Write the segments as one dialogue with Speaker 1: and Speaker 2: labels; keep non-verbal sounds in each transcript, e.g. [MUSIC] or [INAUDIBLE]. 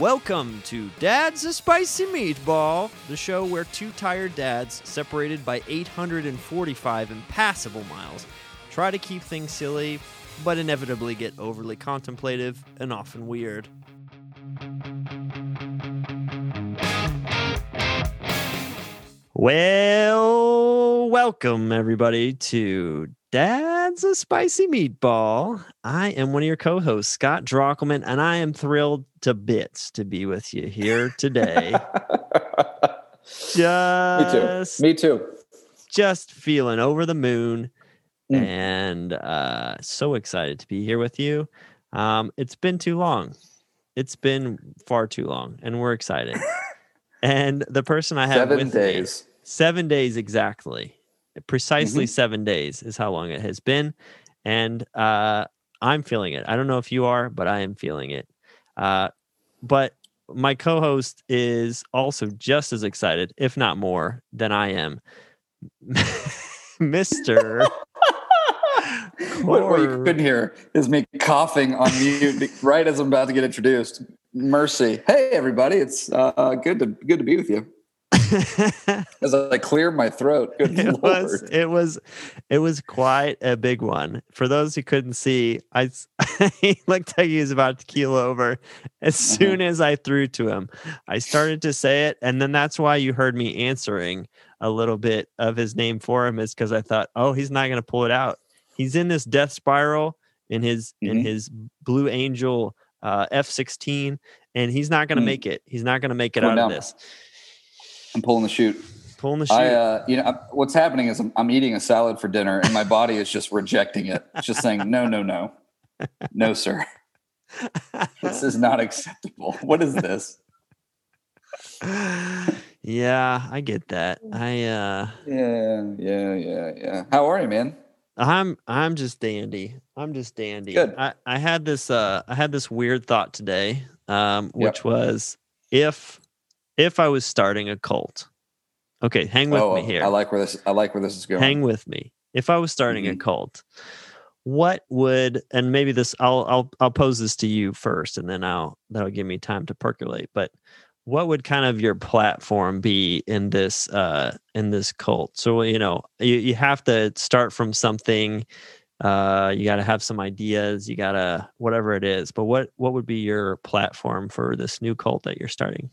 Speaker 1: Welcome to Dad's a Spicy Meatball, the show where two tired dads, separated by 845 impassable miles, try to keep things silly, but inevitably get overly contemplative and often weird. Well, welcome everybody to Dad's a Spicy Meatball. I am one of your co hosts, Scott Drockelman, and I am thrilled to bits to be with you here today. just, [LAUGHS]
Speaker 2: Me too. Me too.
Speaker 1: Just feeling over the moon
Speaker 2: Mm.
Speaker 1: and uh, so excited to be here with you. Um, it's been too long. It's been far too long, and we're excited. [LAUGHS] and the person I have
Speaker 2: Seven
Speaker 1: with me,
Speaker 2: days.
Speaker 1: seven days exactly precisely
Speaker 2: Mhm.
Speaker 1: seven days is how long it has been and uh i'm feeling it i don't know if you are but i am feeling it uh but my co-host is also just as excited if not more than i am [LAUGHS] mr [LAUGHS]
Speaker 2: What, what you couldn't hear is me coughing on mute right as I'm about to get introduced. Mercy. Hey everybody, it's uh, good to good to be with you. As I clear my throat. [LAUGHS] Good
Speaker 1: it
Speaker 2: lord.
Speaker 1: was it was it was quite a big one for those who couldn't see I, [LAUGHS] he looked like he was about to keel over as
Speaker 2: Uh-huh.
Speaker 1: soon as i threw to him i started to say it and then that's why you heard me answering a little bit of his name for him is because i thought oh he's not going to pull it out he's in this death spiral in his in
Speaker 2: Mhm.
Speaker 1: his blue angel uh, f-16 and he's not going to
Speaker 2: Mm.
Speaker 1: make it he's not going to make it
Speaker 2: Going
Speaker 1: out of this
Speaker 2: I'm pulling the chute.
Speaker 1: pulling the chute
Speaker 2: I, uh, you know, I- what's happening is I'm, I'm eating a salad for dinner, and my body is just rejecting it. It's just saying, no, no, no, no, sir. [LAUGHS] This is not acceptable. What is this?
Speaker 1: yeah, I get that. I uh
Speaker 2: Yeah, yeah, yeah, yeah. How are you, man?
Speaker 1: I'm I'm just dandy. I'm just dandy.
Speaker 2: Good.
Speaker 1: I, I had this uh I had this weird thought today, um,
Speaker 2: Yep.
Speaker 1: which was if if I was starting a cult. Okay, hang with
Speaker 2: oh,
Speaker 1: me here.
Speaker 2: I like where this. I like where this is going.
Speaker 1: hang with me. If I was starting a
Speaker 2: Mhm.
Speaker 1: cult, what would and maybe this I'll I'll I'll pose this to you first and then I'll that'll give me time to percolate. But what would kind of your platform be in this uh in this cult? So you know, you, you have to start from something uh you got to have some ideas you got to whatever it is but what what would be your platform for this new cult that you're starting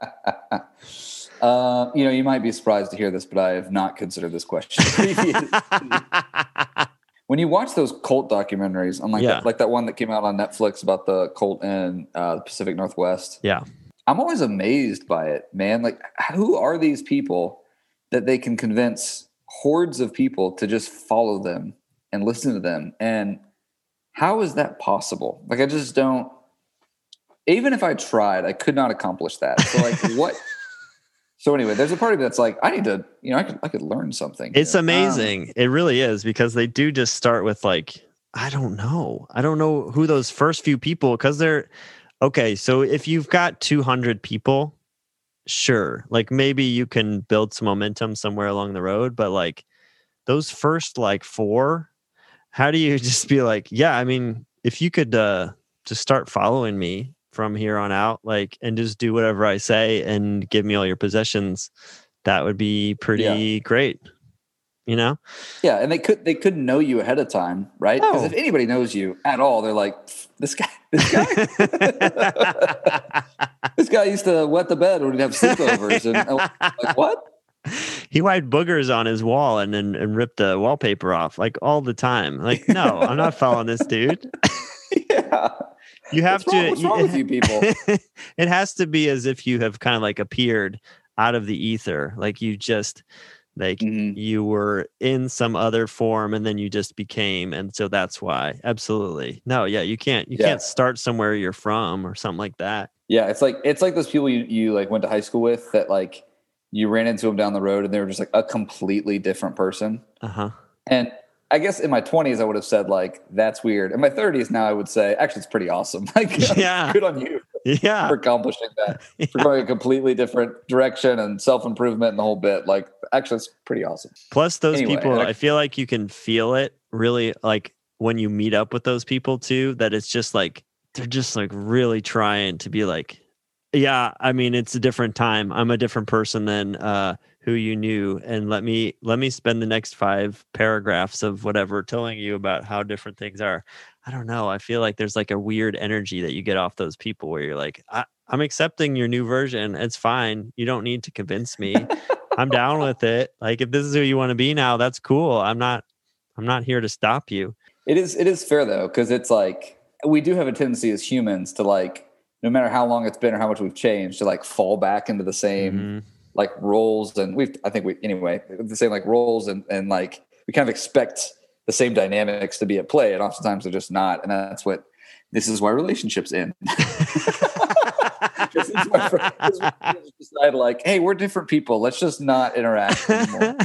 Speaker 1: [LAUGHS]
Speaker 2: uh, you know, you might be surprised to hear this, but I have not considered this question. [LAUGHS] when you watch those cult documentaries, unlike
Speaker 1: Yeah.
Speaker 2: that, like that one that came out on Netflix about the cult in uh, the Pacific Northwest,
Speaker 1: yeah
Speaker 2: I'm always amazed by it, man. Like, who are these people that they can convince hordes of people to just follow them and listen to them? And how is that possible? Like, I just don't. Even if I tried, I could not accomplish that. So, like, [LAUGHS] what? So anyway, there's a part of me that's like, I need to, you know, I could, I could learn something.
Speaker 1: It's
Speaker 2: here. Um,
Speaker 1: amazing. it really is because they do just start with like I don't know. I don't know who those first few people because they're okay. So if you've got 200 people, sure, like maybe you can build some momentum somewhere along the road, but like those first like four, how do you [LAUGHS] just be like, yeah, I mean, if you could uh just start following me from here on out, like and just do whatever I say and give me all your possessions, that would be pretty great. You know?
Speaker 2: Yeah, and they could they couldn't know you ahead of time, right? Because
Speaker 1: No.
Speaker 2: if anybody knows you at all, they're like, this guy, [LAUGHS] this guy, [LAUGHS] this guy used to wet the bed when we'd have sleepovers, and I'm like, what?
Speaker 1: he wiped boogers on his wall and then and ripped the wallpaper off like all the time. Like, no, I'm not following this dude. [LAUGHS]
Speaker 2: yeah,
Speaker 1: You have
Speaker 2: what's wrong,
Speaker 1: to.
Speaker 2: what's wrong with you people? [LAUGHS]
Speaker 1: it has to be as if you have kind of like appeared out of the ether, like you just like
Speaker 2: Mhm.
Speaker 1: you were in some other form and then you just became, and so that's why. Absolutely, no, yeah, you can't. You
Speaker 2: Yeah.
Speaker 1: can't start somewhere you're from or something like that.
Speaker 2: Yeah, it's like it's like those people you you like went to high school with that like you ran into them down the road and they were just like a completely different person.
Speaker 1: Uh huh.
Speaker 2: And I guess in my 20s, I would have said, like, that's weird. In my 30s, now I would say, actually, it's pretty awesome. [LAUGHS] Like, [LAUGHS]
Speaker 1: Yeah.
Speaker 2: good on you
Speaker 1: Yeah.
Speaker 2: for accomplishing that, [LAUGHS] for going a completely different direction and self improvement and the whole bit. Like, actually, it's pretty awesome.
Speaker 1: Plus, those
Speaker 2: Anyway,
Speaker 1: people,
Speaker 2: I-
Speaker 1: I feel like you can feel it really like when you meet up with those people too, that it's just like they're just like really trying to be like, yeah, I mean, it's a different time. I'm a different person than uh, who you knew, and let me let me spend the next five paragraphs of whatever telling you about how different things are. I don't know. I feel like there's like a weird energy that you get off those people where you're like, I, I'm accepting your new version. It's fine. You don't need to convince me. I'm [LAUGHS] down with it. Like if this is who you want to be now, that's cool. I'm not I'm not here to stop you.
Speaker 2: It is it is fair though, because it's like we do have a tendency as humans to like no matter how long it's been or how much we've changed to like fall back into the same
Speaker 1: Mhm.
Speaker 2: Like roles and we've i think we anyway the same like roles and and like we kind of expect the same dynamics to be at play and oftentimes they're just not and that's what this is why relationships end. [LAUGHS] Why decide like hey we're different people. Let's just not interact anymore.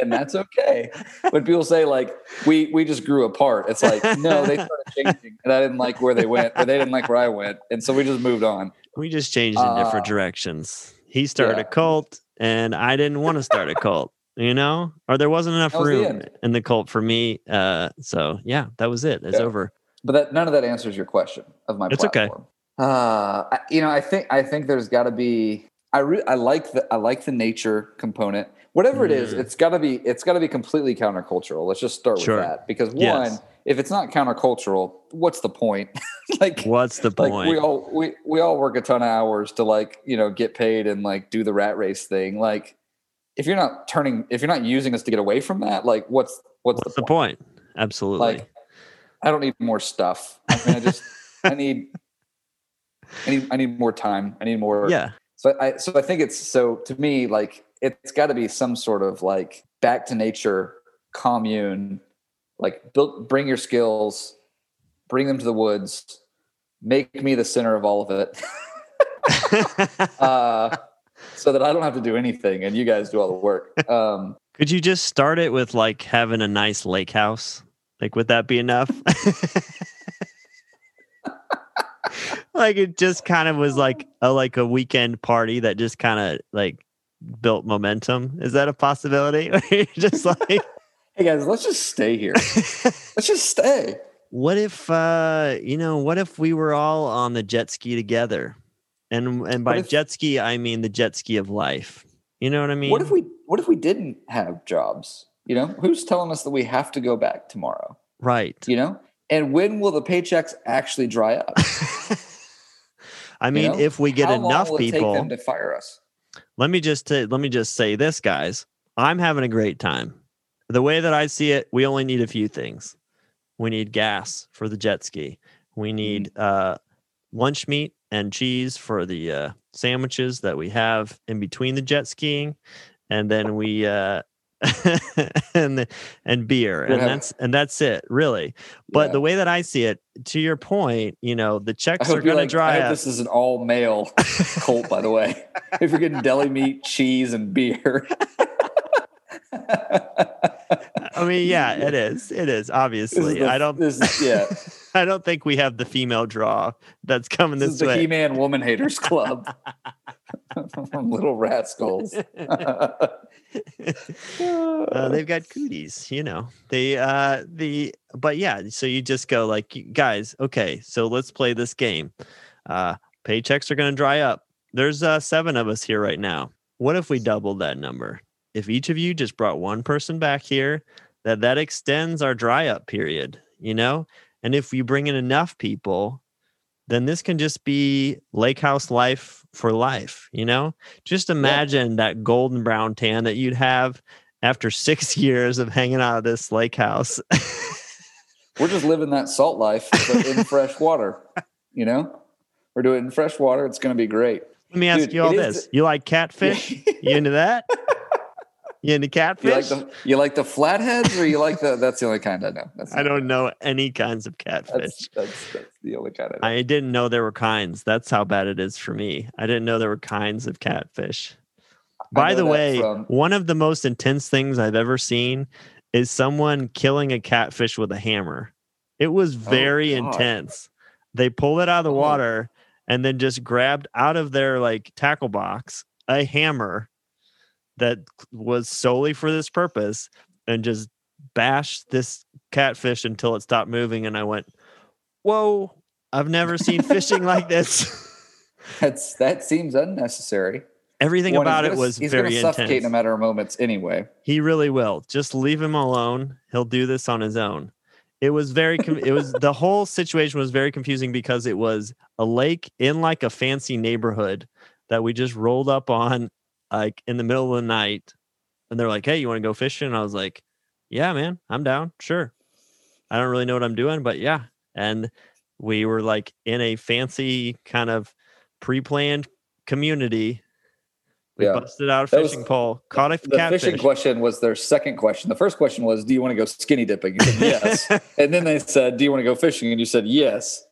Speaker 2: And that's okay. When people say like we we just grew apart. It's like no they started changing and i didn't like where they went or they didn't like where i went and so we just moved on.
Speaker 1: We just changed in different
Speaker 2: Uh,
Speaker 1: directions. He started
Speaker 2: yeah.
Speaker 1: a cult, and I didn't want to start a cult. You know, or there wasn't enough
Speaker 2: was
Speaker 1: room
Speaker 2: end.
Speaker 1: in the cult for me. Uh, so yeah, that was it. It's
Speaker 2: Yeah.
Speaker 1: over.
Speaker 2: but that none of that answers your question of my
Speaker 1: It's okay.
Speaker 2: Uh, I- you know, I think I think there's got to be. I re- I like the I like the nature component. Whatever it is,
Speaker 1: Mm.
Speaker 2: it's got to be it's got to be completely countercultural. Let's just start
Speaker 1: Sure.
Speaker 2: with that because
Speaker 1: Yes.
Speaker 2: If it's not countercultural, what's the point? [LAUGHS] like
Speaker 1: What's the point?
Speaker 2: like
Speaker 1: point?
Speaker 2: we all we we all work a ton of hours to like you know get paid and like do the rat race thing. Like if you're not turning if you're not using us to get away from that, like what's what's,
Speaker 1: What's the point? Absolutely.
Speaker 2: like i don't need more stuff i mean i just [LAUGHS] i need i need i need more time i need more
Speaker 1: yeah.
Speaker 2: so i so i think it's so to me like it's got to be some sort of like back to nature commune like build bring your skills bring them to the woods make me the center of all of it [LAUGHS] [LAUGHS] uh so that i don't have to do anything and you guys do all the work um [LAUGHS]
Speaker 1: Could you just start it with like having a nice lake house? Like, would that be enough? like it just kind of was like a like a weekend party that just kind of like built momentum. Is that a possibility? Just like,
Speaker 2: hey guys let's just stay here [LAUGHS] let's just stay
Speaker 1: what if uh you know, what if we were all on the jet ski together? And and by
Speaker 2: if-
Speaker 1: jet ski I mean the jet ski of life. You know what I mean?
Speaker 2: what if we what if we didn't have jobs you know who's telling us that we have to go back tomorrow
Speaker 1: right.
Speaker 2: you know and when will the paychecks actually dry up [LAUGHS]
Speaker 1: I
Speaker 2: you
Speaker 1: mean,
Speaker 2: know?
Speaker 1: if we get
Speaker 2: How
Speaker 1: enough
Speaker 2: will it take
Speaker 1: people,
Speaker 2: them to fire us
Speaker 1: let me just t- let me just say this, guys. I'm having a great time. The way that I see it, we only need a few things. We need gas for the jet ski. We need uh, lunch meat and cheese for the uh, sandwiches that we have in between the jet skiing, and then we uh, [LAUGHS] and and beer, and that's and that's it, really. But
Speaker 2: Yeah.
Speaker 1: the way that I see it, to your point, you know, the checks are going to
Speaker 2: like,
Speaker 1: dry up.
Speaker 2: this is an all male cult, by the way. [LAUGHS] if you're getting deli meat, cheese, and beer. [LAUGHS]
Speaker 1: I mean, yeah, [LAUGHS] it is. It is
Speaker 2: This is
Speaker 1: obviously.
Speaker 2: the-
Speaker 1: I don't.
Speaker 2: This is, yeah. [LAUGHS]
Speaker 1: I don't think we have the female draw that's coming
Speaker 2: This
Speaker 1: this,
Speaker 2: is the
Speaker 1: way.
Speaker 2: He-Man Woman Haters [LAUGHS] Club. Little rascals.
Speaker 1: uh, they've got cooties, you know. They uh the but yeah, so you just go like guys, okay, so let's play this game. Uh paychecks are gonna dry up. There's uh seven of us here right now. What if we doubled that number? If each of you just brought one person back here, that that extends our dry up period, you know? And if you bring in enough people, then this can just be lake house life for life, you know? Just imagine that golden brown tan that you'd have after six [LAUGHS] years of hanging out at this lake house.
Speaker 2: We're just living that salt life, but in [LAUGHS] fresh water. You know, we're doing it in fresh water. It's going to be great.
Speaker 1: Let me ask
Speaker 2: Dude,
Speaker 1: you all this. You like catfish? [LAUGHS] you into that? You into
Speaker 2: You like
Speaker 1: catfish?
Speaker 2: the you like the flatheads, or you like the? That's the only kind I know. That's
Speaker 1: I don't know any kinds of catfish.
Speaker 2: That's, that's that's the only kind I know.
Speaker 1: I didn't know there were kinds. That's how bad it is for me. I didn't know there were kinds of catfish. By the way,
Speaker 2: from-
Speaker 1: one of the most intense things I've ever seen is someone killing a catfish with a hammer. It was oh, very
Speaker 2: Oh,
Speaker 1: intense. They pulled it out of the
Speaker 2: Oh.
Speaker 1: water and then just grabbed out of their like tackle box a hammer that was solely for this purpose and just bashed this catfish until it stopped moving and I went, "Whoa, I've never seen fishing like [LAUGHS] this.
Speaker 2: That's that seems unnecessary.
Speaker 1: Everything about it
Speaker 2: gonna-
Speaker 1: was
Speaker 2: he's
Speaker 1: very
Speaker 2: gonna suffocate in a
Speaker 1: intense.
Speaker 2: matter of moments anyway.
Speaker 1: He really will. Just leave him alone. He'll do this on his own. It was very com- it was the whole situation was very confusing because it was a lake in like a fancy neighborhood that we just rolled up on like in the middle of the night and they're like, "Hey, you want to go fishing?" And I was like, "Yeah, man, I'm down. Sure." I don't really know what I'm doing, but yeah. And we were like in a fancy kind of pre-planned community. We
Speaker 2: Yeah.
Speaker 1: busted out a
Speaker 2: That was-
Speaker 1: fishing pole, caught a
Speaker 2: The
Speaker 1: catfish.
Speaker 2: fishing question was their second question. The first question was, "Do you want to go skinny dipping?" You said yes, [LAUGHS] and then they said, "Do you want to go fishing?" And you said yes.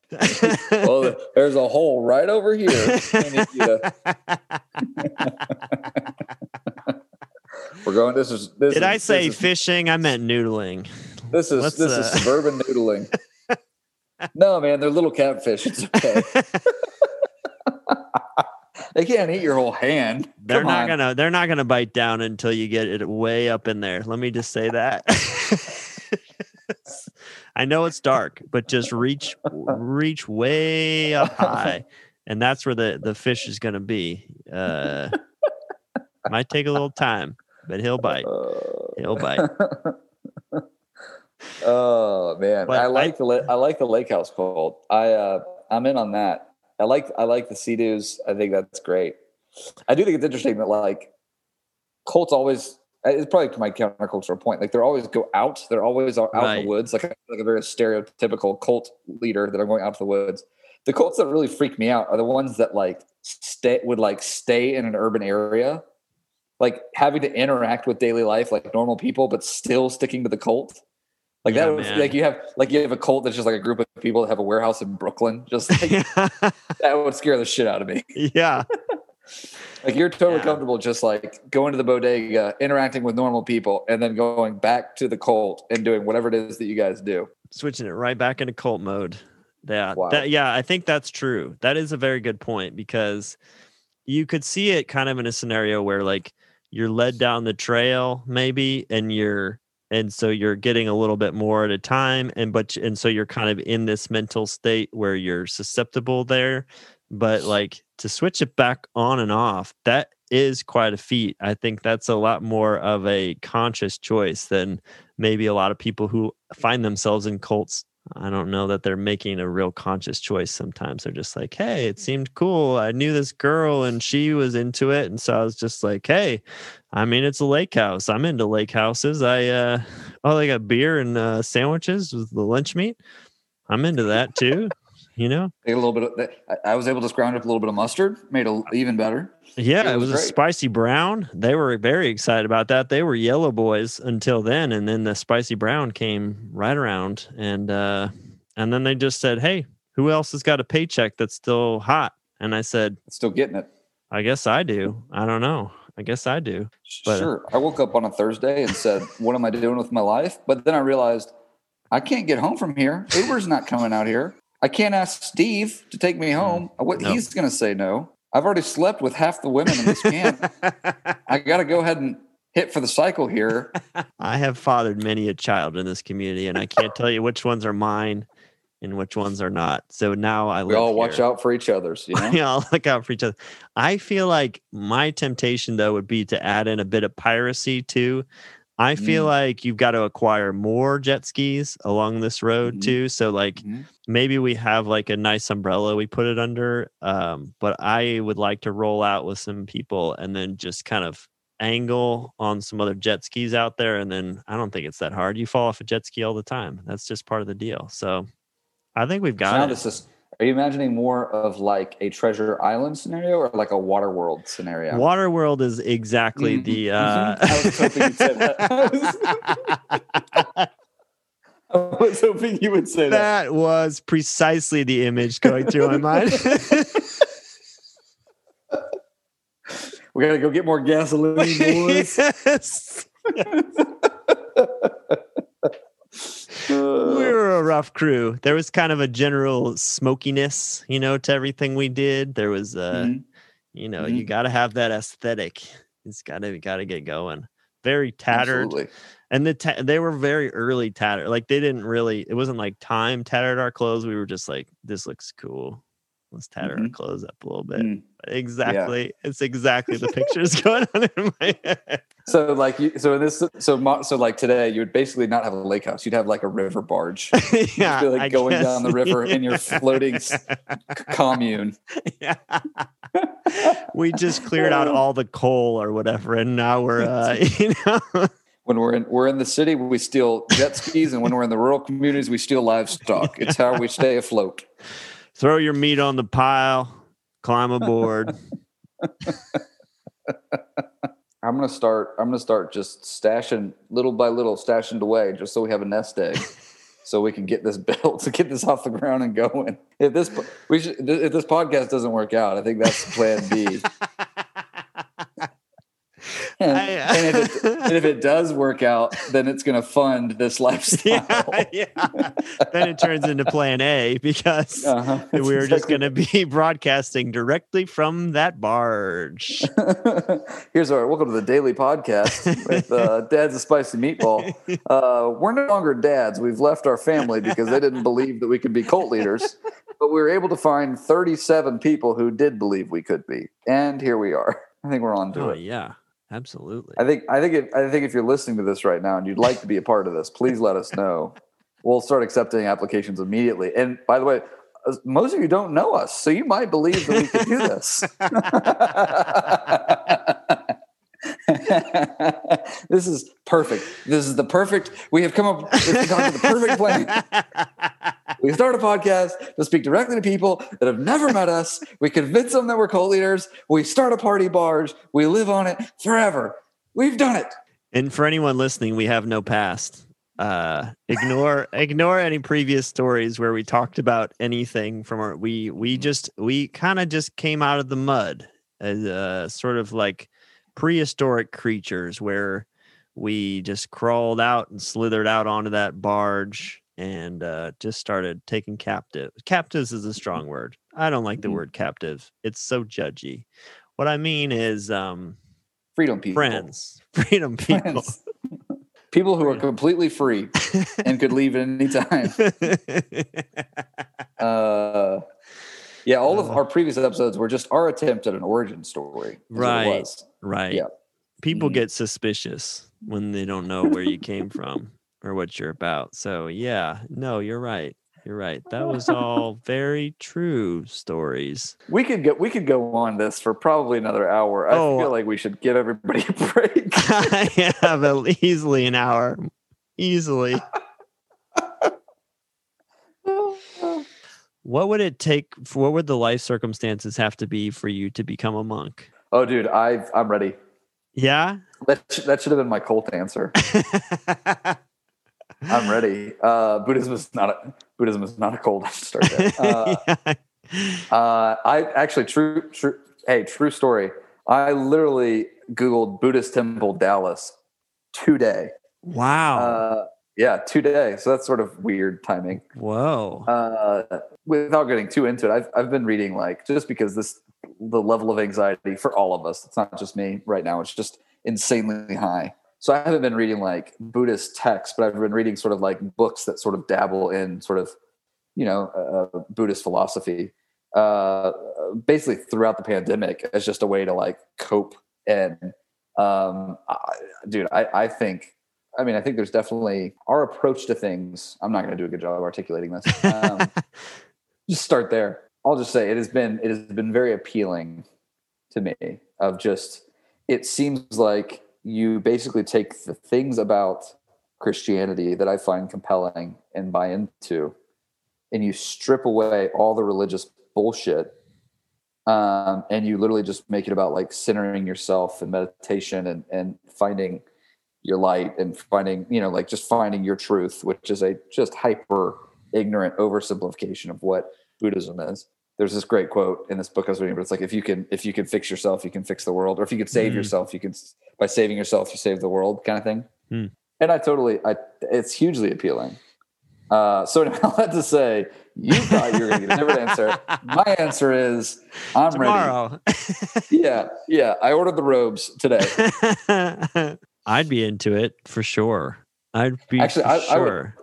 Speaker 2: Well, there's a hole right over here. I need you to- We're going. This is. This
Speaker 1: Did
Speaker 2: is,
Speaker 1: I say
Speaker 2: This is,
Speaker 1: fishing? I meant noodling.
Speaker 2: this is,
Speaker 1: let's,
Speaker 2: this
Speaker 1: uh,
Speaker 2: is suburban noodling. [LAUGHS] no, man, they're little catfish. It's okay. [LAUGHS] they can't eat your whole hand.
Speaker 1: they're
Speaker 2: Come
Speaker 1: not
Speaker 2: on.
Speaker 1: gonna they're not gonna bite down until you get it way up in there. Let me just say that. [LAUGHS] I know it's dark, but just reach reach way up high, and that's where the the fish is gonna be. Uh, might take a little time, but he'll bite. He'll bite. [LAUGHS]
Speaker 2: oh man,
Speaker 1: But
Speaker 2: I
Speaker 1: I-
Speaker 2: like the la- I like the lake house cult. I uh, I'm in on that. I like I like the sea doos. I think that's great. I do think it's interesting that like cults always. It's probably to my countercultural point. Like they're always go out. They're always out in the woods. Like like a very stereotypical cult leader that are going out to the woods. The cults that really freak me out are the ones that like stay would like stay in an urban area, like having to interact with daily life like normal people, but still sticking to the cult. Like
Speaker 1: Yeah,
Speaker 2: that was
Speaker 1: man.
Speaker 2: like you have like you have a cult that's just like a group of people that have a warehouse in Brooklyn. Just like [LAUGHS] that would scare the shit out of me.
Speaker 1: yeah. [LAUGHS]
Speaker 2: Like you're totally
Speaker 1: Yeah.
Speaker 2: comfortable just like going to the bodega, interacting with normal people, and then going back to the cult and doing whatever it is that you guys do.
Speaker 1: switching it right back into cult mode. Yeah,
Speaker 2: Wow.
Speaker 1: that, yeah, I think that's true. That is a very good point because you could see it kind of in a scenario where like you're led down the trail maybe and you're and so you're getting a little bit more at a time and but and so you're kind of in this mental state where you're susceptible there but like to switch it back on and off that is quite a feat i think that's a lot more of a conscious choice than maybe a lot of people who find themselves in cults. I don't know that they're making a real conscious choice sometimes they're just like hey it seemed cool i knew this girl and she was into it and so i was just like hey i mean it's a lake house i'm into lake houses i uh [LAUGHS] oh they got beer and uh sandwiches with the lunch meat i'm into that too you know
Speaker 2: a little bit of. I- was able to scrounge up a little bit of mustard, made it even better.
Speaker 1: Yeah,
Speaker 2: It
Speaker 1: it
Speaker 2: was
Speaker 1: was, a spicy brown. They were very excited about that. They were yellow boys until then, and then the spicy brown came right around, and uh, and then they just said, "Hey, who else has got a paycheck that's still hot?" And I said,
Speaker 2: Still getting it.
Speaker 1: "I guess I do. I don't know. I guess I do." But, uh,
Speaker 2: sure. I woke up on a Thursday and said, [LAUGHS] "What am I doing with my life?" But then I realized I can't get home from here. Uber's not coming out here. I can't ask Steve to take me hmm. home. Uh, what
Speaker 1: No.
Speaker 2: he's going to say no. I've already slept with half the women in this camp. [LAUGHS] I got to go ahead and hit for the cycle here. [LAUGHS]
Speaker 1: I have fathered many a child in this community, and I can't tell you which ones are mine and which ones are not. So now I
Speaker 2: We all watch
Speaker 1: here.
Speaker 2: out for each other's. You [LAUGHS] know,
Speaker 1: we all look out for each other. I feel like my temptation though would be to add in a bit of piracy too. I feel
Speaker 2: Mm.
Speaker 1: like you've got to acquire more jet skis along this road
Speaker 2: Mhm.
Speaker 1: too. So like
Speaker 2: Mhm.
Speaker 1: maybe we have like a nice umbrella we put it under. Um, but I would like to roll out with some people and then just kind of angle on some other jet skis out there. And then I don't think it's that hard. You fall off a jet ski all the time. That's just part of the deal. So I think we've
Speaker 2: So
Speaker 1: got
Speaker 2: now
Speaker 1: it.
Speaker 2: this is. Are you imagining more of like a treasure island scenario or like a water world scenario?
Speaker 1: Waterworld is exactly
Speaker 2: Mhm,
Speaker 1: the.
Speaker 2: mhm.
Speaker 1: Uh, [LAUGHS]
Speaker 2: I was hoping you'd say that. [LAUGHS] [LAUGHS] I was hoping you would say that.
Speaker 1: that was precisely the image going through my mind.
Speaker 2: We got to go get more gasoline, boys.
Speaker 1: yes. We were a rough crew. There was kind of a general smokiness, you know, to everything we did. There was, uh,
Speaker 2: Mhm.
Speaker 1: you know, you got to have that aesthetic. It's got to, got to get going. very tattered.
Speaker 2: Absolutely.
Speaker 1: And the ta- they were very early tattered. Like they didn't really. It wasn't like time tattered our clothes. We were just like, this looks cool. Let's tatter our
Speaker 2: Mhm.
Speaker 1: clothes up a little bit.
Speaker 2: Mm.
Speaker 1: Exactly. It's exactly the [LAUGHS] pictures going on in my [LAUGHS] head.
Speaker 2: So like you, so in this so mo- so like today you would basically not have a lake house. You'd have like a river barge. [LAUGHS]
Speaker 1: yeah,
Speaker 2: be like
Speaker 1: I
Speaker 2: going down the
Speaker 1: guess.
Speaker 2: river in your floating commune.
Speaker 1: yeah. we just cleared out all the coal or whatever, and now we're, uh, you know,
Speaker 2: When we're in we're in the city, we steal jet skis, and when we're in the rural communities, we steal livestock. It's how we stay afloat.
Speaker 1: Throw your meat on the pile, climb aboard. [LAUGHS]
Speaker 2: I'm gonna start. I'm gonna start just stashing little by little, stashing away, just so we have a nest egg, [LAUGHS] so we can get this [LAUGHS] built, to get this off the ground and going. If this we should, if this podcast doesn't work out, I think that's Plan B. And,
Speaker 1: I-
Speaker 2: and if, it, and if it [LAUGHS] does work out, then it's gonna fund this [LAUGHS] lifestyle.
Speaker 1: yeah, [LAUGHS] yeah. Then it turns into Plan A because
Speaker 2: Uh-huh.
Speaker 1: We were just going to be broadcasting directly from that barge.
Speaker 2: Here's our welcome to the daily podcast with uh, Dad's a Spicy Meatball. Uh, we're no longer dads. We've left our family because they didn't believe that we could be cult leaders. But we were able to find 37 people who did believe we could be. And here we are. I think we're on to
Speaker 1: Oh
Speaker 2: it.
Speaker 1: yeah, absolutely.
Speaker 2: I think I think if, I think if you're listening to this right now and you'd like to be a part of this, please let us know. We'll start accepting applications immediately. And by the way, uh, most of you don't know us, so you might believe that we could do this. [LAUGHS] this is perfect. This is the perfect. We have come up with the perfect plan. [LAUGHS] We start a podcast to speak directly to people that have never met us. We convince them that we're cult leaders. We start a party barge. We live on it forever. We've done it.
Speaker 1: And for anyone listening, we have no past. Uh, ignore ignore any previous stories where we talked about anything from our. We we just we kind of just came out of the mud as uh, sort of like prehistoric creatures where we just crawled out and slithered out onto that barge and uh, just started taking captive. Captives is a strong word. I don't like the
Speaker 2: Mhm.
Speaker 1: word captive. It's so judgy. What I mean is um,
Speaker 2: Freedom people.
Speaker 1: friends, [LAUGHS] freedom [LAUGHS] people.
Speaker 2: Friends. People who are completely free and could leave at any time. [LAUGHS] Uh, yeah, all of
Speaker 1: Uh.
Speaker 2: our previous episodes were just our attempt at an origin story.
Speaker 1: Right. right.
Speaker 2: Yeah.
Speaker 1: People
Speaker 2: Mhm.
Speaker 1: get suspicious when they don't know where you came from or what you're about. So, yeah, no, you're right. You're right. That was [LAUGHS] all very true stories.
Speaker 2: We could get we could go on this for probably another hour. I
Speaker 1: Oh.
Speaker 2: feel like we should give everybody [LAUGHS] a break.
Speaker 1: I have at easily an hour. Easily. What would it take? What would the life circumstances have to be for you to become a monk?
Speaker 2: oh, dude, I've I'm ready.
Speaker 1: Yeah.
Speaker 2: That that should have been my cult answer. [LAUGHS] I'm ready. Uh, Buddhism is not a Buddhism is not a cult. I start there. [LAUGHS] Uh,
Speaker 1: Yeah.
Speaker 2: Uh, I actually true true. Hey, true story. I literally googled Buddhist temple Dallas today.
Speaker 1: Wow.
Speaker 2: Uh, yeah, today. So that's sort of weird timing.
Speaker 1: Whoa.
Speaker 2: Uh, without getting too into it, I've I've been reading like just because this the level of anxiety for all of us. It's not just me right now. It's just insanely high. So I haven't been reading like Buddhist texts, but I've been reading sort of like books that sort of dabble in sort of you know uh, Buddhist philosophy. Uh, basically throughout the pandemic as just a way to like cope and um, I, dude, I, I think I mean, I think there's definitely our approach to things. I'm not going to do a good job articulating this. Um, [LAUGHS] just start there. I'll just say it has been it has been very appealing to me. Of just it seems like you basically take the things about Christianity that I find compelling and buy into, and you strip away all the religious bullshit um, and you literally just make it about like centering yourself and meditation and and finding your light and finding you know like just finding your truth which is a just hyper ignorant oversimplification of what buddhism is there's this great quote in this book i was reading but it's like if you can if you can fix yourself you can fix the world or if you can save
Speaker 1: Mhm.
Speaker 2: yourself you can by saving yourself you save the world kind of thing
Speaker 1: Hmm.
Speaker 2: and i totally i it's hugely appealing uh, so [LAUGHS] all that to say, you thought you were going to get a different answer. My answer is I'm ready. [LAUGHS] Yeah, yeah. I ordered the robes today. [LAUGHS]
Speaker 1: I'd be into it for sure. I'd be
Speaker 2: Actually, I- I would-
Speaker 1: sure.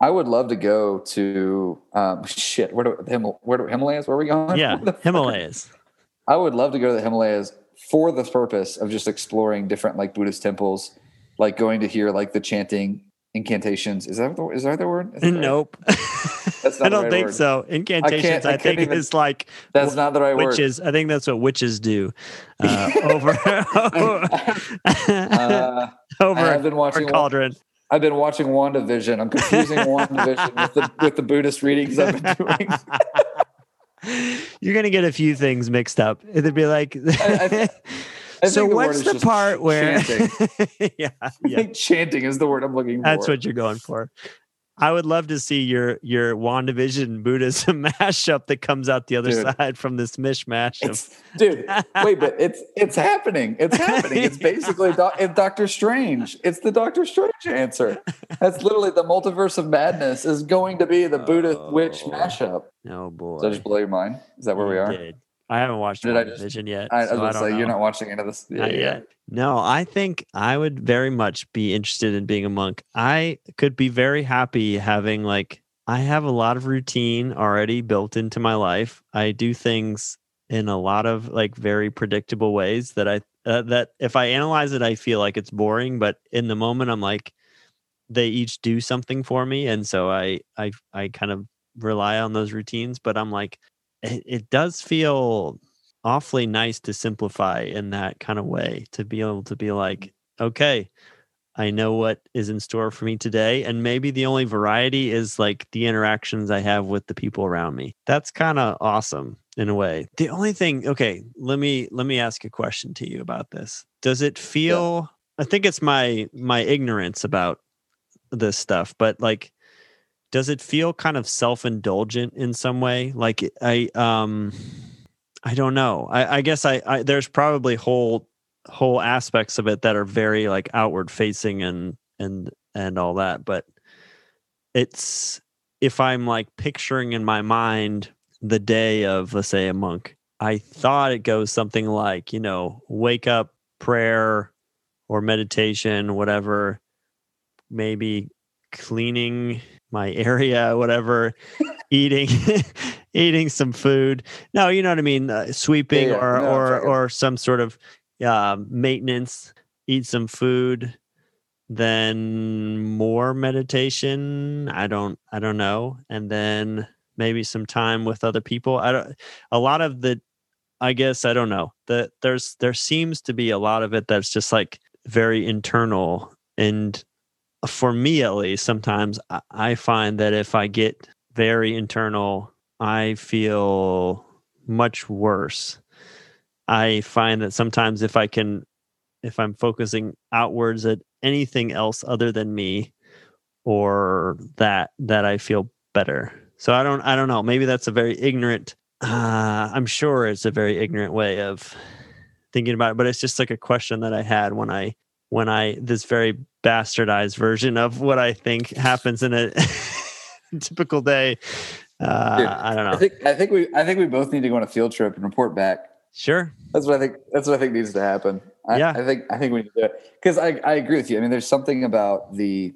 Speaker 2: I would love to go to um, [LAUGHS] shit. Where do the Himal- where do Himalayas? Where are we going?
Speaker 1: yeah, Himalayas.
Speaker 2: I would love to go to the Himalayas for the purpose of just exploring different like Buddhist temples, like going to hear like the chanting incantations. Is that the, is that the word? That right?
Speaker 1: Nope.
Speaker 2: That's not [LAUGHS]
Speaker 1: I don't
Speaker 2: right
Speaker 1: think
Speaker 2: word.
Speaker 1: so. Incantations,
Speaker 2: I
Speaker 1: I,
Speaker 2: can't
Speaker 1: think,
Speaker 2: even-
Speaker 1: is like
Speaker 2: That's not the right word.
Speaker 1: witches. I think that's what witches do uh, [LAUGHS] over
Speaker 2: Uh, I've been watching. Wa-
Speaker 1: cauldron.
Speaker 2: I've been watching WandaVision. I'm confusing [LAUGHS] WandaVision with the with the Buddhist readings I've been [LAUGHS] doing.
Speaker 1: You're gonna get a few things mixed up. It'd be like.
Speaker 2: I- I [LAUGHS]
Speaker 1: so
Speaker 2: the
Speaker 1: what's the part where? yeah,
Speaker 2: I
Speaker 1: yeah,
Speaker 2: think chanting is the word I'm looking for.
Speaker 1: that's what you're going for. I would love to see your your WandaVision Buddhism [LAUGHS] mashup that comes out the other
Speaker 2: Dude.
Speaker 1: side from this mishmash of
Speaker 2: It's, dude, wait, but [LAUGHS] it's it's happening. It's happening. It's basically doc, it's Doctor Strange. It's the Doctor Strange answer. That's literally the multiverse of madness is going to be the Buddhist witch
Speaker 1: Oh.
Speaker 2: mashup.
Speaker 1: oh boy.
Speaker 2: Does that just blow your mind? Is that where we are?
Speaker 1: did. I haven't watched
Speaker 2: Did I just-
Speaker 1: yet.
Speaker 2: I, I was
Speaker 1: so
Speaker 2: gonna
Speaker 1: don't
Speaker 2: say you're not watching any of this. Yeah, yeah.
Speaker 1: yet. No, I think I would very much be interested in being a monk. I could be very happy having like I have a lot of routine already built into my life. I do things in a lot of like very predictable ways that I uh, that if I analyze it I feel like it's boring, but in the moment I'm like they each do something for me and so I I I kind of rely on those routines, but I'm like it, it does feel awfully nice to simplify in that kind of way to be able to be like okay i know what is in store for me today and maybe the only variety is like the interactions i have with the people around me. That's kind of awesome in a way. The only thing okay let me let me ask a question to you about this. Does it feel i think it's my my ignorance about this stuff but like does it feel kind of self-indulgent in some way? Like i um i don't know. I, I guess I, I there's probably whole whole aspects of it that are very like outward facing and and and all that but it's if i'm like picturing in my mind the day of let's say a monk i thought it goes something like you know wake up prayer or meditation whatever maybe cleaning my area whatever eating [LAUGHS] eating some food. No you know what i mean? Uh, sweeping
Speaker 2: Yeah, yeah.
Speaker 1: or
Speaker 2: No,
Speaker 1: or
Speaker 2: tracking.
Speaker 1: or some sort of uh, maintenance eat some food then more meditation i don't i don't know. And then maybe some time with other people. I don't a lot of the i guess i don't know. That there's there seems to be a lot of it that's just like very internal and for me at least sometimes I- find that if i get very internal i feel much worse. I find that sometimes if i can if i'm focusing outwards at anything else other than me or that that i feel better. So i don't i don't know. Maybe that's a very ignorant uh i'm sure it's a very ignorant way of thinking about it but it's just like a question that i had when i when i this very bastardized version of what i think [LAUGHS] happens in a [LAUGHS] typical day uh
Speaker 2: Dude,
Speaker 1: i don't know
Speaker 2: I think I think we I think we both need to go on a field trip and report back.
Speaker 1: sure
Speaker 2: That's what I think. That's what I think needs to happen. I,
Speaker 1: Yeah.
Speaker 2: I think I think we need to do it because I, I agree with you. I mean, there's something about the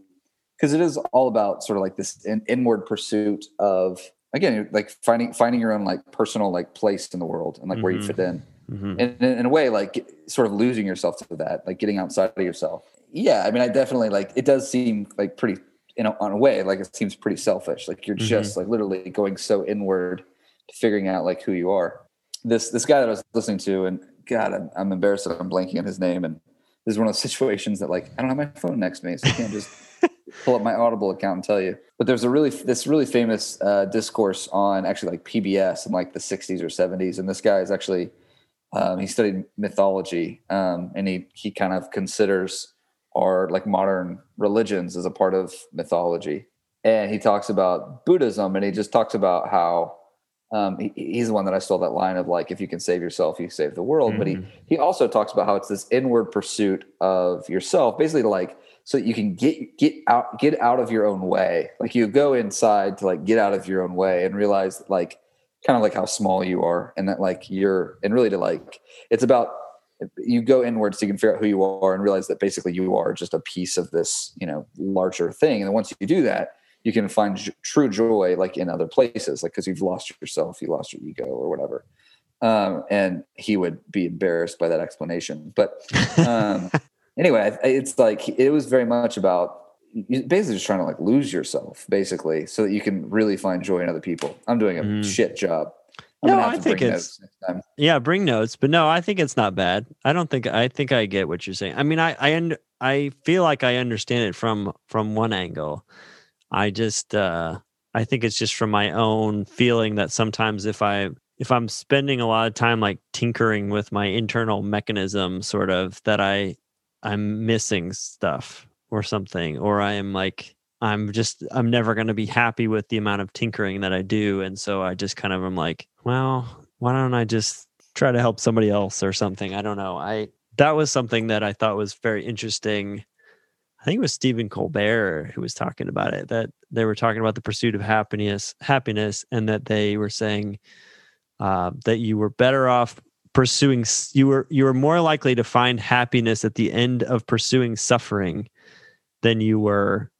Speaker 2: because it is all about sort of like this in, inward pursuit of again like finding finding your own like personal like place in the world and like where you
Speaker 1: Mhm.
Speaker 2: fit in
Speaker 1: Mhm.
Speaker 2: and in, in a way like sort of losing yourself to that like getting outside of yourself yeah i mean i definitely like it does seem like pretty you know on a way like it seems pretty selfish like you're
Speaker 1: Mhm.
Speaker 2: just like literally going so inward to figuring out like who you are this this guy that i was listening to and god i'm, I'm embarrassed that i'm blanking on his name and this is one of those [LAUGHS] situations that like i don't have my phone next to me so i can't just [LAUGHS] pull up my audible account and tell you but there's a really this really famous uh, discourse on actually like pbs in like the 60s or 70s and this guy is actually um, he studied mythology um, and he he kind of considers our like modern religions as a part of mythology. And he talks about buddhism and he just talks about how um, he, he's the one that i stole that line of like if you can save yourself you save the world. But he
Speaker 1: Mhm.
Speaker 2: he also talks about how it's this inward pursuit of yourself basically like so that you can get get out get out of your own way. Like you go inside to like get out of your own way and realize like kind of like how small you are and that like you're and really to like it's about you go inwards so you can figure out who you are and realize that basically you are just a piece of this you know larger thing. And then once you do that you can find j- true joy like in other places like because you've lost yourself you lost your ego or whatever. Um, and he would be embarrassed by that explanation. But um, [LAUGHS] anyway it's like it was very much about basically just trying to like lose yourself basically so that you can really find joy in other people i'm doing a mm. shit job
Speaker 1: I'm no, I think it's yeah, bring notes, but no, I think it's not bad. I don't think I think I get what you're saying. I mean, I I un, I feel like I understand it from from one angle. I just uh I think it's just from my own feeling that sometimes if I if I'm spending a lot of time like tinkering with my internal mechanism sort of that I I'm missing stuff or something or I am like I'm just I'm never going to be happy with the amount of tinkering that I do and so I just kind of am like, well, why don't I just try to help somebody else or something? I don't know. I that was something that I thought was very interesting. I think it was Stephen Colbert who was talking about it that they were talking about the pursuit of happiness happiness and that they were saying uh, that you were better off pursuing you were you were more likely to find happiness at the end of pursuing suffering than you were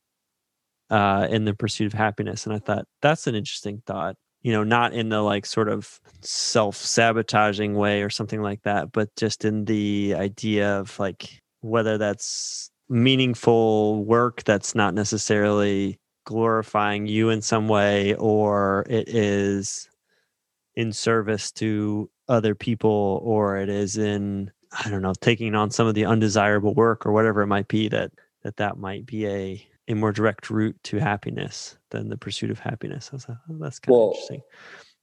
Speaker 1: uh, in the pursuit of happiness. And I thought that's an interesting thought. You know, not in the like sort of self sabotaging way or something like that, but just in the idea of like whether that's meaningful work that's not necessarily glorifying you in some way or it is in service to other people or it is in i don't know taking on some of the undesirable work or whatever it might be that that that might be a a more direct route to happiness than the pursuit of happiness. I That's, oh, that's kind well, of interesting.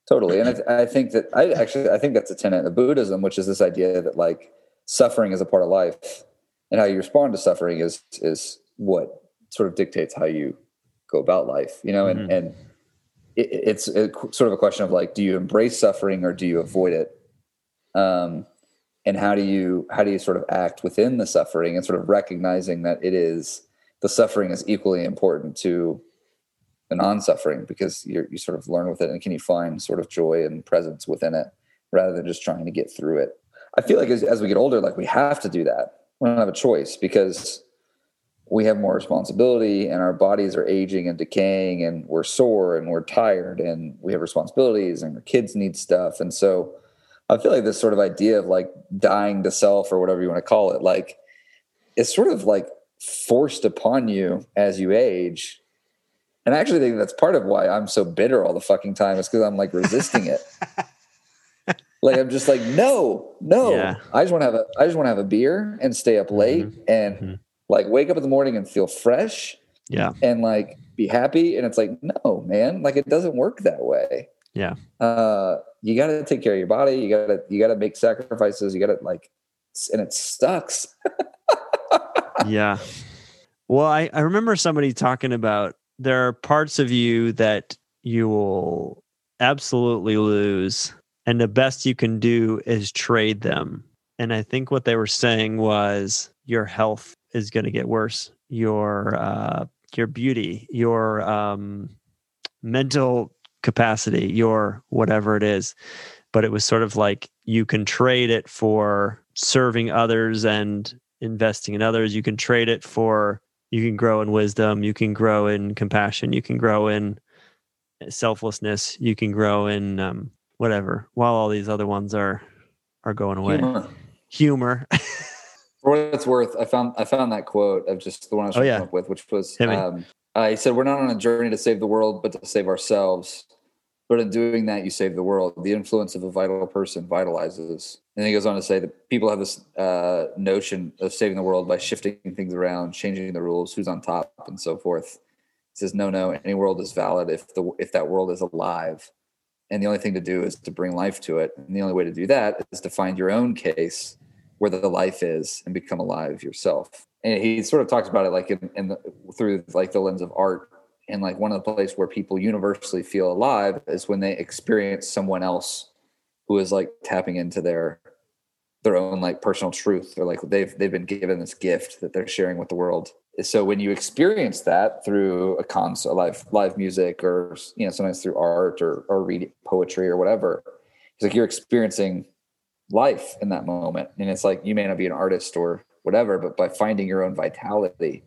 Speaker 2: Totally. And I, I, think that I actually, I think that's a tenet of Buddhism, which is this idea that like suffering is a part of life and how you respond to suffering is, is what sort of dictates how you go about life, you know, and, mm-hmm. and it, it's a, sort of a question of like, do you embrace suffering or do you avoid it? Um, and how do you, how do you sort of act within the suffering and sort of recognizing that it is, the suffering is equally important to the non-suffering because you you sort of learn with it and can you find sort of joy and presence within it rather than just trying to get through it. I feel like as, as we get older like we have to do that. We don't have a choice because we have more responsibility and our bodies are aging and decaying and we're sore and we're tired and we have responsibilities and our kids need stuff. And so i feel like this sort of idea of like dying to self or whatever you want to call it like it's sort of like forced upon you as you age. And I actually think that's part of why I'm so bitter all the fucking time is because I'm like resisting it. [LAUGHS] like I'm just like, no, no. Yeah. I just want to have a I just want to have a beer and stay up late mm-hmm. and mm-hmm. like wake up in the morning and feel fresh.
Speaker 1: Yeah.
Speaker 2: And like be happy. And it's like, no, man, like it doesn't work that way.
Speaker 1: Yeah.
Speaker 2: Uh you gotta take care of your body. You gotta you gotta make sacrifices. You gotta like and it sucks. [LAUGHS]
Speaker 1: yeah. Well, I, I remember somebody talking about there are parts of you that you will absolutely lose, and the best you can do is trade them. And I think what they were saying was your health is going to get worse, your uh, your beauty, your um, mental capacity, your whatever it is. But it was sort of like you can trade it for serving others and investing in others. You can trade it for, you can grow in wisdom, you can grow in compassion, you can grow in selflessness, you can grow in um, whatever, while all these other ones are are going away. Humor. Humor. [LAUGHS]
Speaker 2: For what it's worth, I found I found that quote of just the one I was oh, yeah. up with, which was um, uh, he said, "We're not on a journey to save the world, but to save ourselves. But in doing that, you save the world. The influence of a vital person vitalizes. And he goes on to say that people have this uh, notion of saving the world by shifting things around, changing the rules, who's on top, and so forth. He says, no, no, any world is valid if the if that world is alive. And the only thing to do is to bring life to it. And the only way to do that is to find your own case where the life is and become alive yourself. And he sort of talks about it like in, in the, through like the lens of art and like one of the places where people universally feel alive is when they experience someone else who is like tapping into their their own like personal truth or like they've they've been given this gift that they're sharing with the world so when you experience that through a concert live live music or you know sometimes through art or or reading poetry or whatever it's like you're experiencing life in that moment. And it's like you may not be an artist or whatever, but by finding your own vitality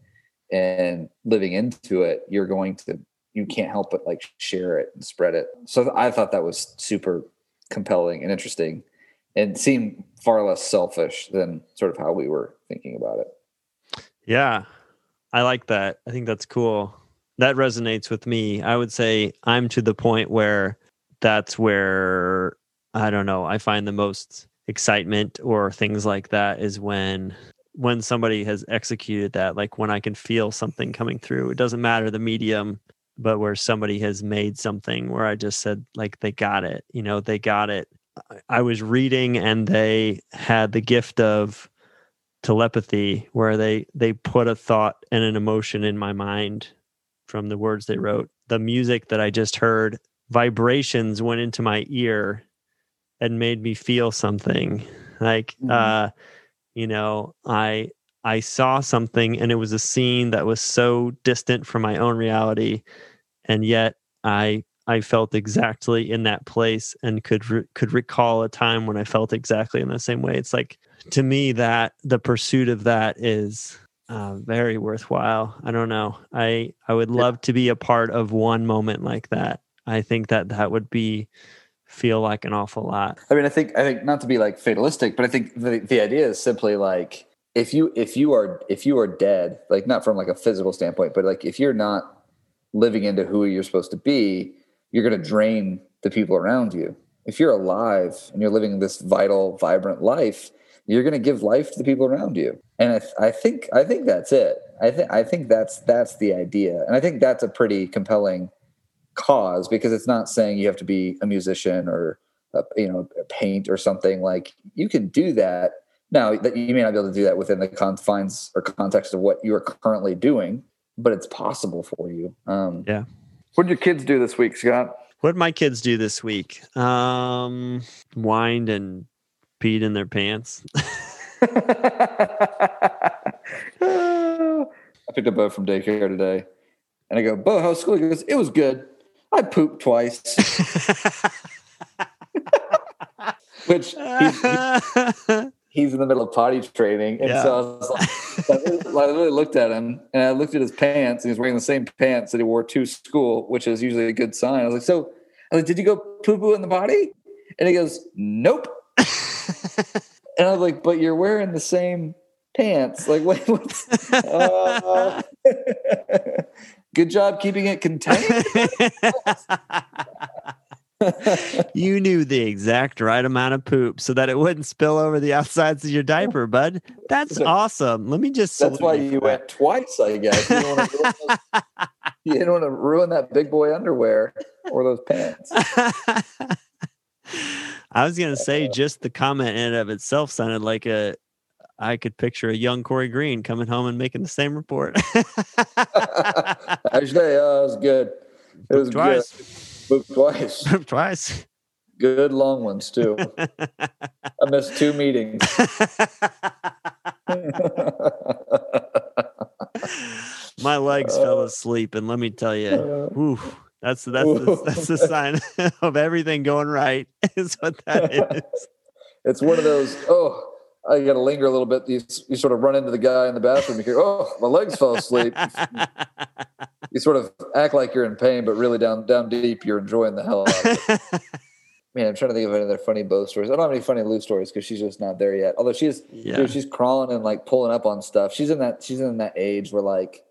Speaker 2: and living into it, you're going to you can't help but like share it and spread it. So I thought that was super compelling and interesting and seemed far less selfish than sort of how we were thinking about it.
Speaker 1: Yeah. I like that. I think that's cool. That resonates with me. I would say I'm to the point where that's where I don't know, I find the most excitement or things like that is when when somebody has executed that like when I can feel something coming through. It doesn't matter the medium, but where somebody has made something where I just said like they got it, you know, they got it. I was reading and they had the gift of telepathy where they they put a thought and an emotion in my mind from the words they wrote. The music that I just heard, vibrations went into my ear and made me feel something. Like mm-hmm. uh you know, I I saw something and it was a scene that was so distant from my own reality and yet I I felt exactly in that place and could re- could recall a time when I felt exactly in the same way. It's like to me that the pursuit of that is uh, very worthwhile. I don't know. I I would love to be a part of one moment like that. I think that that would be feel like an awful lot.
Speaker 2: I mean, I think I think not to be like fatalistic, but I think the the idea is simply like if you if you are if you are dead, like not from like a physical standpoint, but like if you're not living into who you're supposed to be, you're going to drain the people around you. If you're alive and you're living this vital, vibrant life, you're going to give life to the people around you. And I, th- I think I think that's it. I think I think that's that's the idea, and I think that's a pretty compelling cause because it's not saying you have to be a musician or a, you know paint or something. Like you can do that. Now that you may not be able to do that within the confines or context of what you are currently doing, but it's possible for you. Um,
Speaker 1: yeah.
Speaker 2: What did your kids do this week, Scott?
Speaker 1: What did my kids do this week? Um, whined and peed in their pants. [LAUGHS] [LAUGHS] I
Speaker 2: picked up Bo from daycare today, and I go, "Bo, how's school?" He goes, "It was good. I pooped twice." [LAUGHS] Which he, he, he's in the middle of potty training, and yeah. so I was like, I really looked at him, and I looked at his pants, and he's wearing the same pants that he wore to school, which is usually a good sign. I was like, "So, I was like, did you go poo poo in the potty?" And he goes, "Nope." [LAUGHS] and I was like, "But you're wearing the same pants. Like, wait, what's?" Uh, good job keeping it contained [LAUGHS] [LAUGHS]
Speaker 1: you knew the exact right amount of poop so that it wouldn't spill over the outsides of your diaper, bud. That's awesome. Let me just.
Speaker 2: That's why you that. went twice, I guess. You didn't, those, [LAUGHS] you didn't want to ruin that big boy underwear or those pants.
Speaker 1: I was gonna say, just the comment in and of itself sounded like a. I could picture a young Corey Green coming home and making the same report. [LAUGHS] [LAUGHS]
Speaker 2: Actually, uh, it was good. It was twice. Good. Twice. [LAUGHS]
Speaker 1: Twice.
Speaker 2: Good long ones too. I missed two meetings.
Speaker 1: My legs uh, fell asleep, and let me tell you, uh, that's that's the, that's the sign of everything going right. Is what that is.
Speaker 2: It's one of those. Oh, I got to linger a little bit. You, you sort of run into the guy in the bathroom. You hear, oh, my legs fell asleep. [LAUGHS] you sort of act like you're in pain, but really down down deep, you're enjoying the hell out of it. [LAUGHS] Man, I'm trying to think of any other funny Bo stories. I don't have any funny Lou stories because she's just not there yet. Although she's yeah. dude, she's crawling and like pulling up on stuff. She's in that she's in that age where like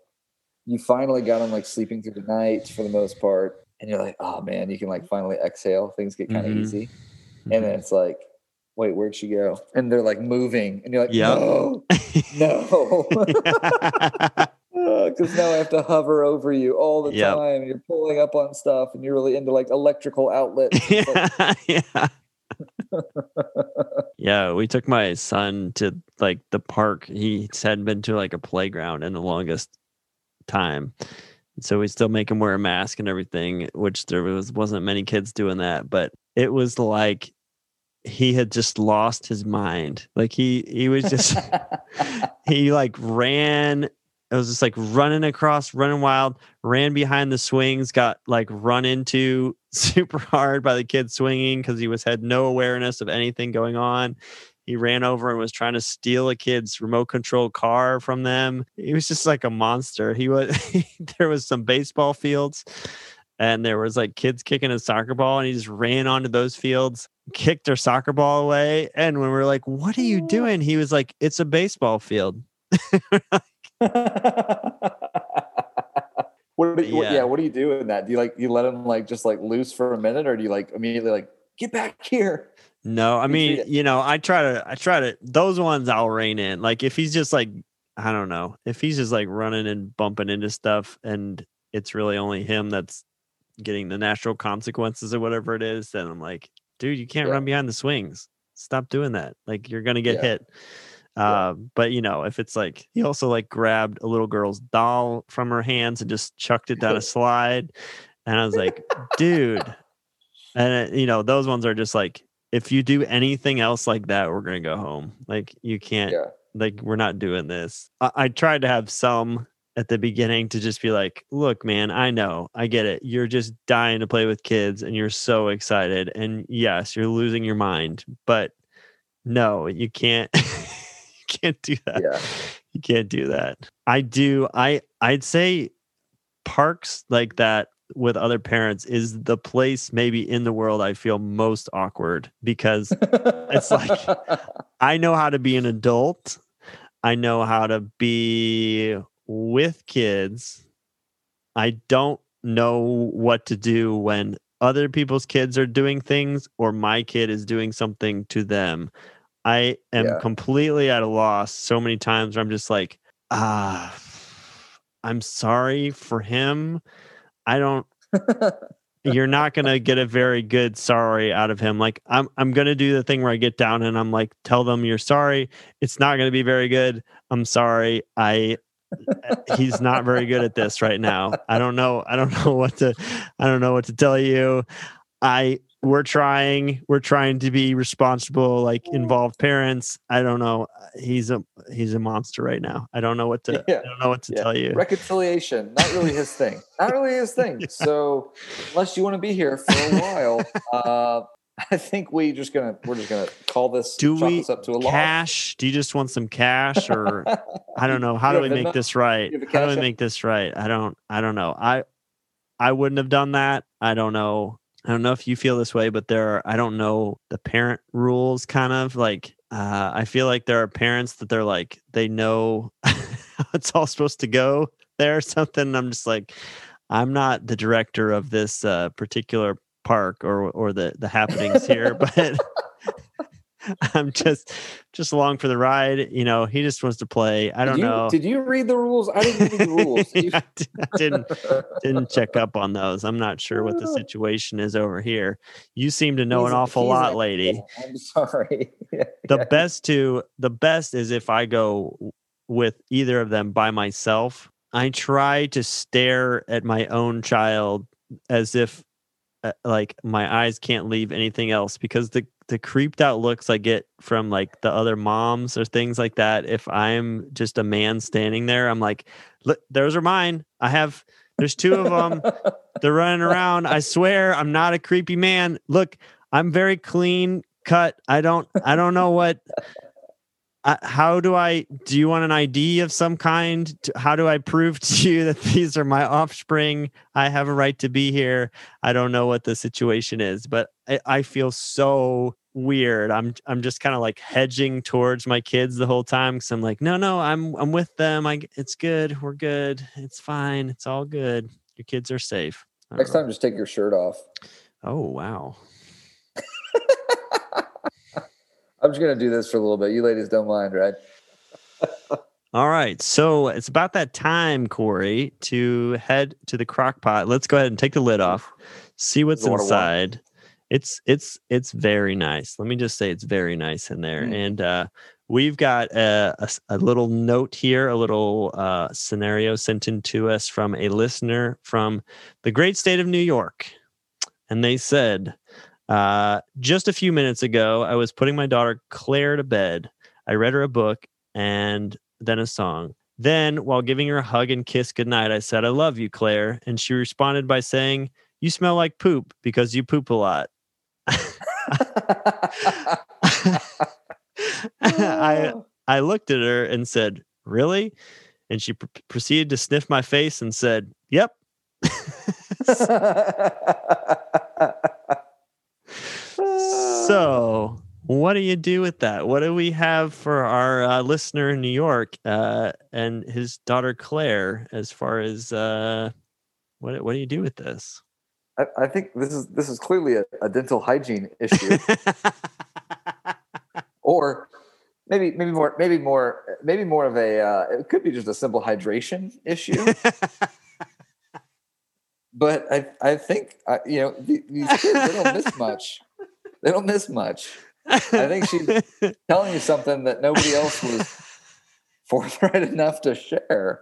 Speaker 2: you finally got them like sleeping through the night for the most part, and you're like, oh man, you can like finally exhale. Things get kind of mm-hmm. easy, mm-hmm. and then it's like wait, where'd she go? And they're like moving, and you're like, yep. no, no. [LAUGHS] [LAUGHS] Oh, because now I have to hover over you all the yep. time. You're pulling up on stuff, and you're really into like electrical outlets. [LAUGHS]
Speaker 1: yeah, yeah. yeah, we took my son to like the park. He hadn't been to like a playground in the longest time. So we still make him wear a mask and everything, which there was wasn't many kids doing that, but it was like he had just lost his mind. Like he he was just [LAUGHS] he like ran it was just like running across, running wild, ran behind the swings, got like run into [LAUGHS] super hard by the kid swinging because he was had no awareness of anything going on. He ran over and was trying to steal a kid's remote control car from them. He was just like a monster. He was [LAUGHS] there was some baseball fields and there was like kids kicking a soccer ball and he just ran onto those fields kicked their soccer ball away and when we are like what are you doing? he was like it's a baseball field. [LAUGHS]
Speaker 2: What, do you, yeah. yeah. what do you do in that? Do you like you let him like just like loose for a minute or do you like immediately like get back [LAUGHS] here
Speaker 1: no i mean you know i try to i try to those ones i'll rein in like if he's just like i don't know if he's just like running and bumping into stuff and it's really only him that's getting the natural consequences or whatever it is, then I'm like, dude, you can't yeah. run behind the swings. Stop doing that. Like you're gonna get yeah. hit. Uh, but you know, if it's like he also like grabbed a little girl's doll from her hands and just chucked it down a [LAUGHS] slide, and I was like, dude, and it, you know, those ones are just like, if you do anything else like that, we're gonna go home. Like you can't. Like we're not doing this. I, I tried to have some at the beginning to just be like, look, man, I know, I get it. You're just dying to play with kids and you're so excited. And yes, you're losing your mind, but no, you can't [LAUGHS] you can't do that. Yeah. You can't do that. I do I I'd say parks like that with other parents is the place maybe in the world I feel most awkward because it's like [LAUGHS] I know how to be an adult. I know how to be with kids, I don't know what to do when other people's kids are doing things or my kid is doing something to them. I am yeah. completely at a loss so many times where I'm just like, ah, I'm sorry for him. I don't [LAUGHS] you're not gonna get a very good sorry out of him. Like I'm I'm gonna do the thing where I get down and I'm like, tell them you're sorry. It's not gonna be very good. I'm sorry. I [LAUGHS] he's not very good at this right now. I don't know. I don't [LAUGHS] know what to I don't know what to tell you. I we're trying we're trying to be responsible like involved parents i don't know he's a he's a monster right now i don't know what to yeah. i don't know what to yeah. tell you
Speaker 2: reconciliation not really his thing not really his [LAUGHS] thing yeah. so unless you want to be here for a while uh I think we just gonna we're just gonna call this
Speaker 1: do we
Speaker 2: this up to a
Speaker 1: cash? Do you just want some cash or [LAUGHS] I don't know. How do we make this right? How do we make this right? I don't I don't know. I I wouldn't have done that. I don't know. I don't know if you feel this way, but there are I don't know the parent rules kind of like uh, I feel like there are parents that they're like they know [LAUGHS] how it's all supposed to go there or something. I'm just like I'm not the director of this uh, particular park or or the the happenings here, [LAUGHS] but I'm just just along for the ride. You know, he just wants to play. I don't
Speaker 2: did you,
Speaker 1: know.
Speaker 2: Did you read the rules? I didn't read the rules. [LAUGHS]
Speaker 1: yeah, I didn't didn't check up on those. I'm not sure what the [LAUGHS] situation is over here. You seem to know he's, an awful lot, lady.
Speaker 2: I'm sorry.
Speaker 1: the best to the best is if I go with either of them by myself. I try to stare at my own child as if uh, like my eyes can't leave anything else because the the creeped out looks I get from like the other moms or things like that. If I'm just a man standing there, I'm like, look, those are mine. I have. There's two of them. [LAUGHS] They're running around. I swear, I'm not a creepy man. Look, I'm very clean cut. I don't. I don't know what uh, how do I do you want an ID of some kind? How do I prove [LAUGHS] to you that these are my offspring? I have a right to be here. I don't know what the situation is, but I, I feel so weird. I'm I'm just kind of like hedging towards my kids the whole time because I'm like, no, no, I'm I'm with them. I it's good. We're good. It's fine. It's all good. Your kids are safe.
Speaker 2: Next time, just take your shirt off.
Speaker 1: Oh wow.
Speaker 2: I'm just gonna do this for a little bit. You ladies don't mind, right? [LAUGHS]
Speaker 1: All right. So it's about that time, Corey, to head to the crock pot. Let's go ahead and take the lid off, see what's inside. It's it's it's very nice. Let me just say it's very nice in there. Mm. And uh we've got a, a, a, little note here, a little uh, scenario sent in to us from a listener from the great state of New York. And they said, uh, just a few minutes ago, I was putting my daughter Claire to bed. I read her a book and then a song. Then, while giving her a hug and kiss goodnight, I said, I love you, Claire. And she responded by saying, You smell like poop because you poop a lot. [LAUGHS] I, I looked at her and said, Really? And she pr- proceeded to sniff my face and said, Yep. [LAUGHS] [LAUGHS] so, what do you do with that? What do we have for our uh, listener in New York uh, and his daughter Claire as far as uh, what what do you do with this?
Speaker 2: I, I think this is this is clearly a, a dental hygiene issue, [LAUGHS] or maybe maybe more maybe more maybe more of a uh, it could be just a simple hydration issue. [LAUGHS] but I I think uh, you know the- these kids they don't miss much. They don't miss much. I think she's telling you something that nobody else was [LAUGHS] forthright enough to share.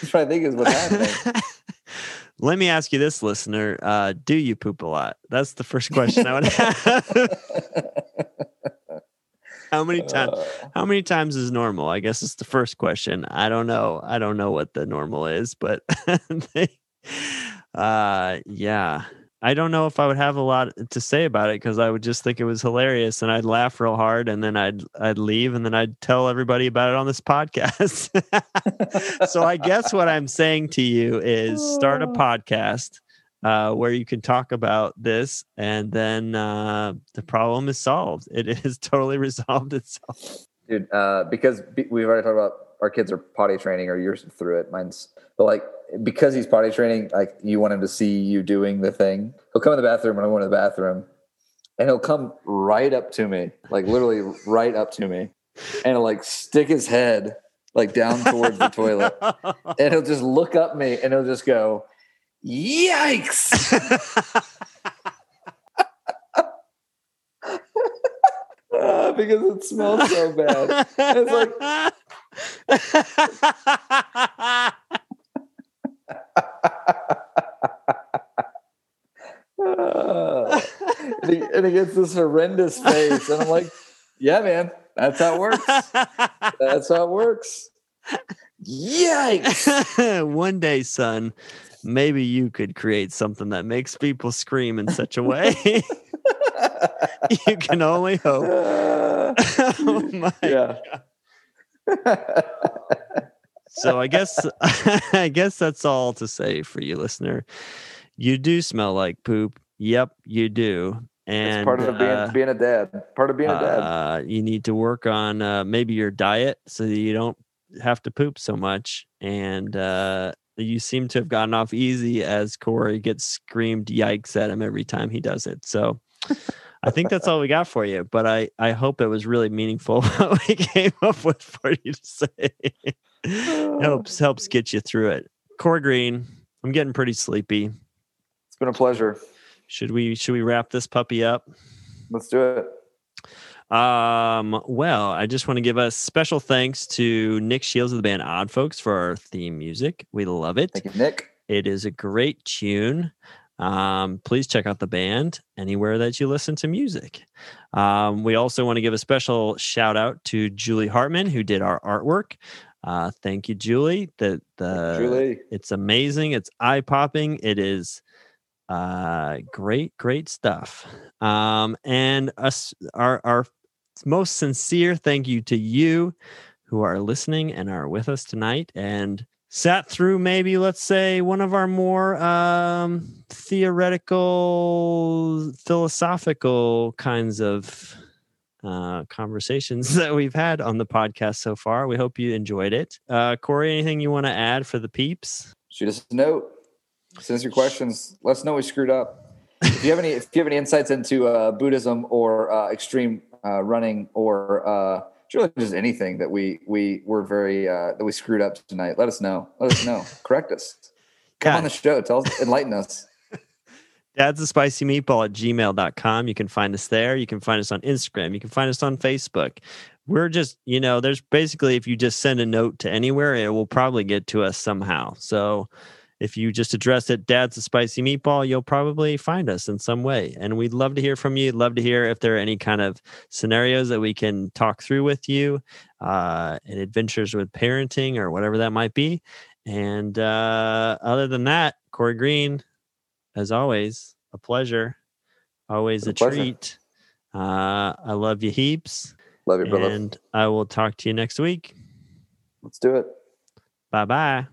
Speaker 2: That's what I think is what's happening. [LAUGHS]
Speaker 1: Let me ask you this, listener: uh, Do you poop a lot? That's the first question I would have. [LAUGHS] how many times?
Speaker 2: Uh,
Speaker 1: How many times is normal? I guess it's the first question. I don't know. I don't know what the normal is, but they, uh, yeah, I don't know if I would have a lot to say about it because I would just think it was hilarious and I'd laugh real hard and then I'd I'd leave and then I'd tell everybody about it on this [LAUGHS] podcast. [LAUGHS] so I guess what I'm saying to you is start a podcast uh, where you can talk about this and then uh, the problem is solved. [LAUGHS] It is totally resolved itself.
Speaker 2: dude uh because we've already talked about our kids are potty training or you're through it mine's but like because he's potty training like you want him to see you doing the thing. He'll come in the bathroom when i go into the bathroom. And he'll come right up to me like literally right up to me. And he'll like stick his head like down towards the toilet. [LAUGHS] And he'll just look up me and he'll just go yikes. [LAUGHS] Because it smells so bad. It's like- [LAUGHS] and, he, and he gets this horrendous face, and I'm like, "Yeah, man, that's how it works. That's how it works." Yikes! [LAUGHS]
Speaker 1: One day, son, maybe you could create something that makes people scream in such a way. [LAUGHS] you can only hope. [LAUGHS] Oh my.
Speaker 2: yeah.
Speaker 1: So I guess I guess that's all to say for you, listener. You do smell like poop. Yep, you do. And
Speaker 2: it's part of being,
Speaker 1: uh,
Speaker 2: being a dad. Part of being a dad.
Speaker 1: uh, you need to work on uh, maybe your diet so that you don't have to poop so much. And uh, you seem to have gotten off easy as Corey gets screamed yikes at him every time he does it. So I think that's all we got for you. But I, I hope it was really meaningful [LAUGHS] what we came up with for you to say. [LAUGHS] helps helps get you through it. Corey Green, I'm getting pretty sleepy.
Speaker 2: It's been a pleasure.
Speaker 1: Should we should we wrap this puppy up?
Speaker 2: Let's do it.
Speaker 1: Um, well, I just want to give a special thanks to Nick Shields of the band Odd Folks for our theme music. We love it.
Speaker 2: Thank you, Nick.
Speaker 1: It is a great tune. Um, please check out the band anywhere that you listen to music. Um, we also want to give a special shout out to Julie Hartman, who did our artwork. Uh, thank you, Julie. The the
Speaker 2: Julie.
Speaker 1: it's amazing. It's eye popping. It is uh, great, great stuff. Um, and us, our our most sincere thank you to you who are listening and are with us tonight and sat through maybe let's say one of our more um, theoretical, philosophical kinds of uh, conversations [LAUGHS] that we've had on the podcast so far. We hope you enjoyed it. Uh, Corey, anything you want to add for the peeps?
Speaker 2: Shoot us a note. Send us your questions. Let us know we screwed up. If you have any, if you have any insights into uh, Buddhism or uh, extreme uh, running or uh, really just anything that we we were very uh, that we screwed up tonight, let us know. Let us know. Correct us. Come on the show. Tell us, enlighten us. [LAUGHS]
Speaker 1: Dad's a spicy meatball at gmail.com. You can find us there. You can find us on Instagram. You can find us on Facebook. We're just, you know, there's basically, if you just send a note to anywhere, it will probably get to us somehow. So if you just address it, Dad's a spicy meatball, you'll probably find us in some way. And we'd love to hear from you. Love to hear if there are any kind of scenarios that we can talk through with you, uh, and adventures with parenting or whatever that might be. And uh, other than that, Corey Green, as always, a pleasure. Always a,
Speaker 2: a pleasure.
Speaker 1: treat. Uh, I love you heaps.
Speaker 2: Love you, brother.
Speaker 1: And I will talk to you next week.
Speaker 2: Let's do it.
Speaker 1: Bye bye.